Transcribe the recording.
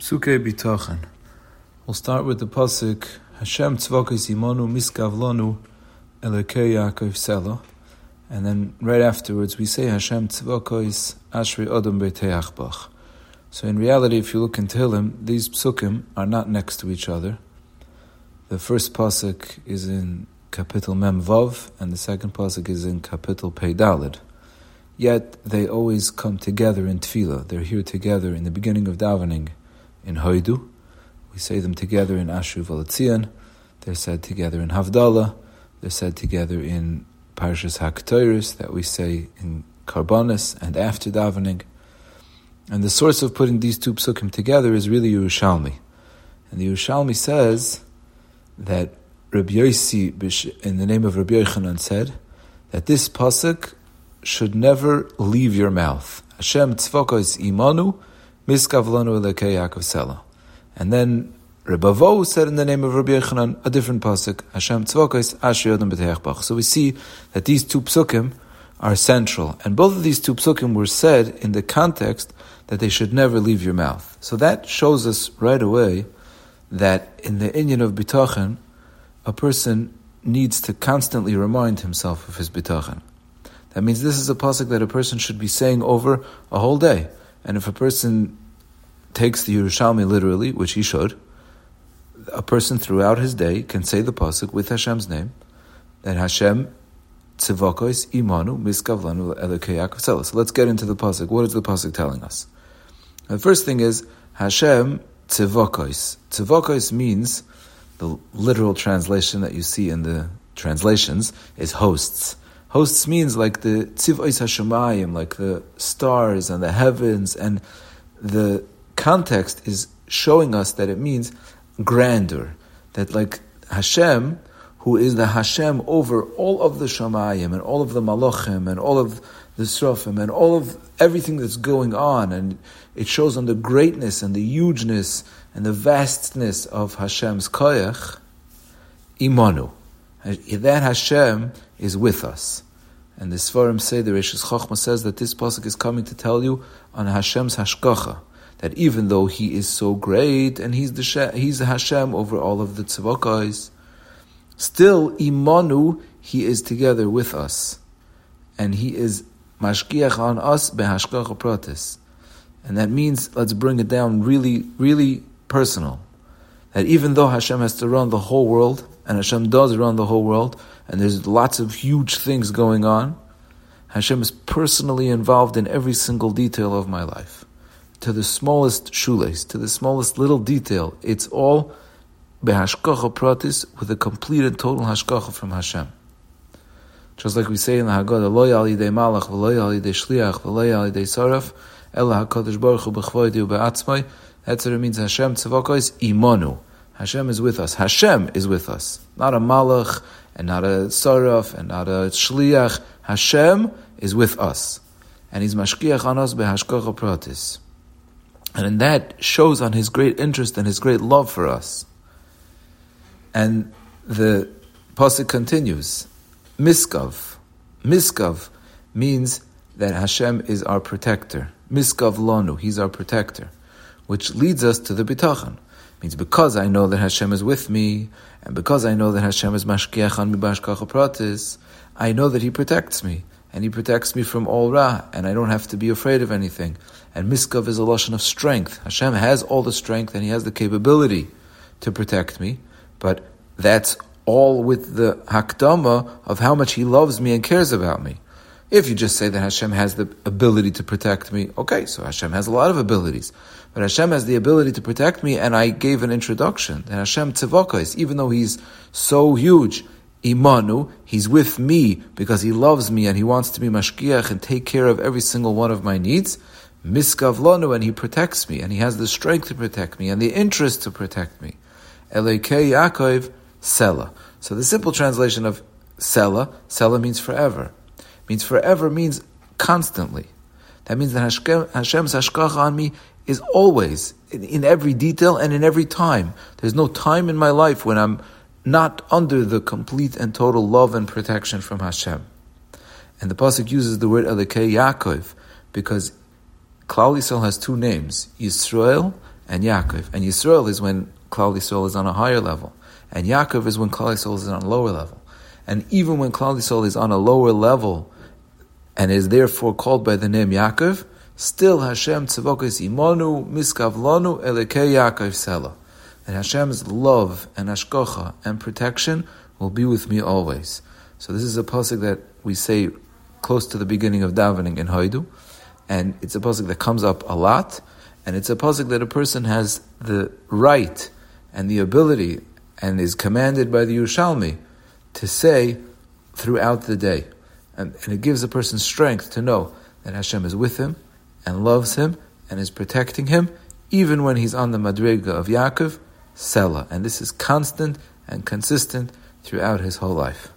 Psuke Bitachan. We'll start with the pasuk Hashem tzvokis imonu miskavlonu elokei Yaakov selo, and then right afterwards we say Hashem tzvokis ashri odom b'teachbach. So in reality, if you look in Tehillim, these psukim are not next to each other. The first pasuk is in kapitel Mem Vav, and the second pasuk is in kapitel Pei Dalid. Yet they always come together in tefillah. They're here together in the beginning of davening in Hoidu. We say them together in Ashu Valatzian. They're said together in Havdalah. They're said together in Parshas HaKtoiris that we say in Karbonis and after davening. And the source of putting these two psukim together is really Yerushalmi. And the Yerushalmi says that Rabbi Yossi, in the name of Rabbi Yochanan, said that this pasuk should never leave your mouth. Hashem tzvokos imanu Elekei Yaakov Sela. And then Rebavo said in the name of Rabbi Yochanan a different pasuk, Hashem Tzvokos Asher Yodam. So we see that these two psukim are central, and both of these two psukim were said in the context that they should never leave your mouth. So that shows us right away that in the Inyan of Bitachon, a person needs to constantly remind himself of his Bitachon. That means this is a pasuk that a person should be saying over a whole day. And if a person takes the Yerushalmi literally, which he should, a person throughout his day can say the pasuk with Hashem's name, that Hashem tzivokos imanu miskavlanu elokei So let's get into the pasuk. What is the pasuk telling us? The first thing is Hashem tzivokos. Tzivokos means the literal translation that you see in the translations is hosts. Hosts means like the tzivos hashemayim, like the stars and the heavens, and the context is showing us that it means grandeur. That like Hashem, who is the Hashem over all of the Shamayim and all of the Malachim and all of the Srofim and all of everything that's going on, and it shows on the greatness and the hugeness and the vastness of Hashem's koyach, imanu. That Hashem is with us. And the Svarim say, the Rishis Chochma says that this pasuk is coming to tell you on Hashem's hashgacha, that even though He is so great and He's the He's the Hashem over all of the tzavokais, still imanu He is together with us, and He is mashgiach on us behashgacha pratis, and that means let's bring it down really, really personal. That even though Hashem has to run the whole world, and Hashem does run the whole world, and there's lots of huge things going on, Hashem is personally involved in every single detail of my life. To the smallest shoelace, to the smallest little detail, it's all behashkacha pratis with a complete and total hashkacha from Hashem. Just like we say in the Haggadah, lo yali de malach, v'lo yali de shliach, v'lo yali de saraf, ela HaKadosh Baruch Hu b'chvoidi u'be'atzmai, that's what it means, Hashem tzavakos imonu. Hashem is with us. Hashem is with us. Not a malach, and not a saraf, and not a shliach. Hashem is with us. And He's mashkiach on us behashkocha pratis. And that shows on His great interest and His great love for us. And the pasuk continues, Miskav. Miskav means that Hashem is our protector. Miskav lonu, He's our protector. Which leads us to the bitachon means because I know that Hashem is with me, and because I know that Hashem is mashkiach on mi I know that He protects me, and He protects me from all ra, and I don't have to be afraid of anything. And miskav is a lashon of strength. Hashem has all the strength, and He has the capability to protect me, but that's all with the hakdama of how much He loves me and cares about me. If you just say that Hashem has the ability to protect me, okay, so Hashem has a lot of abilities. But Hashem has the ability to protect me, and I gave an introduction. And Hashem tzivokais, even though He's so huge, imanu, He's with me because He loves me and He wants to be mashkiach and take care of every single one of my needs. Miskavlonu, and He protects me, and He has the strength to protect me and the interest to protect me. Elekei Yaakov, Sela. So the simple translation of Sela, Sela means forever means forever means constantly. That means that Hashem's hashkacha on me is always, in, in, every detail and in every time. There's no time in my life when I'm not under the complete and total love and protection from Hashem. And the pasuk uses the word Elekei Yaakov because Klal Yisrael has two names, Yisrael and Yaakov. And Yisrael is when Klal Yisrael is on a higher level. And Yaakov is when Klal Yisrael is on a lower level. And even when Klal Yisrael is on a lower level and is therefore called by the name Yaakov, still Hashem tzavokis Imanu miskavlonu elekei Yaakov sela. And Hashem's love and ashkocha and protection will be with me always. So this is a pasuk that we say close to the beginning of davening in Haidu, and it's a pasuk that comes up a lot, and it's a pasuk that a person has the right and the ability and is commanded by the Yerushalmi to say throughout the day. And, and it gives a person strength to know that Hashem is with him and loves him and is protecting him, even when he's on the Madriga of Yaakov, Selah. And this is constant and consistent throughout his whole life.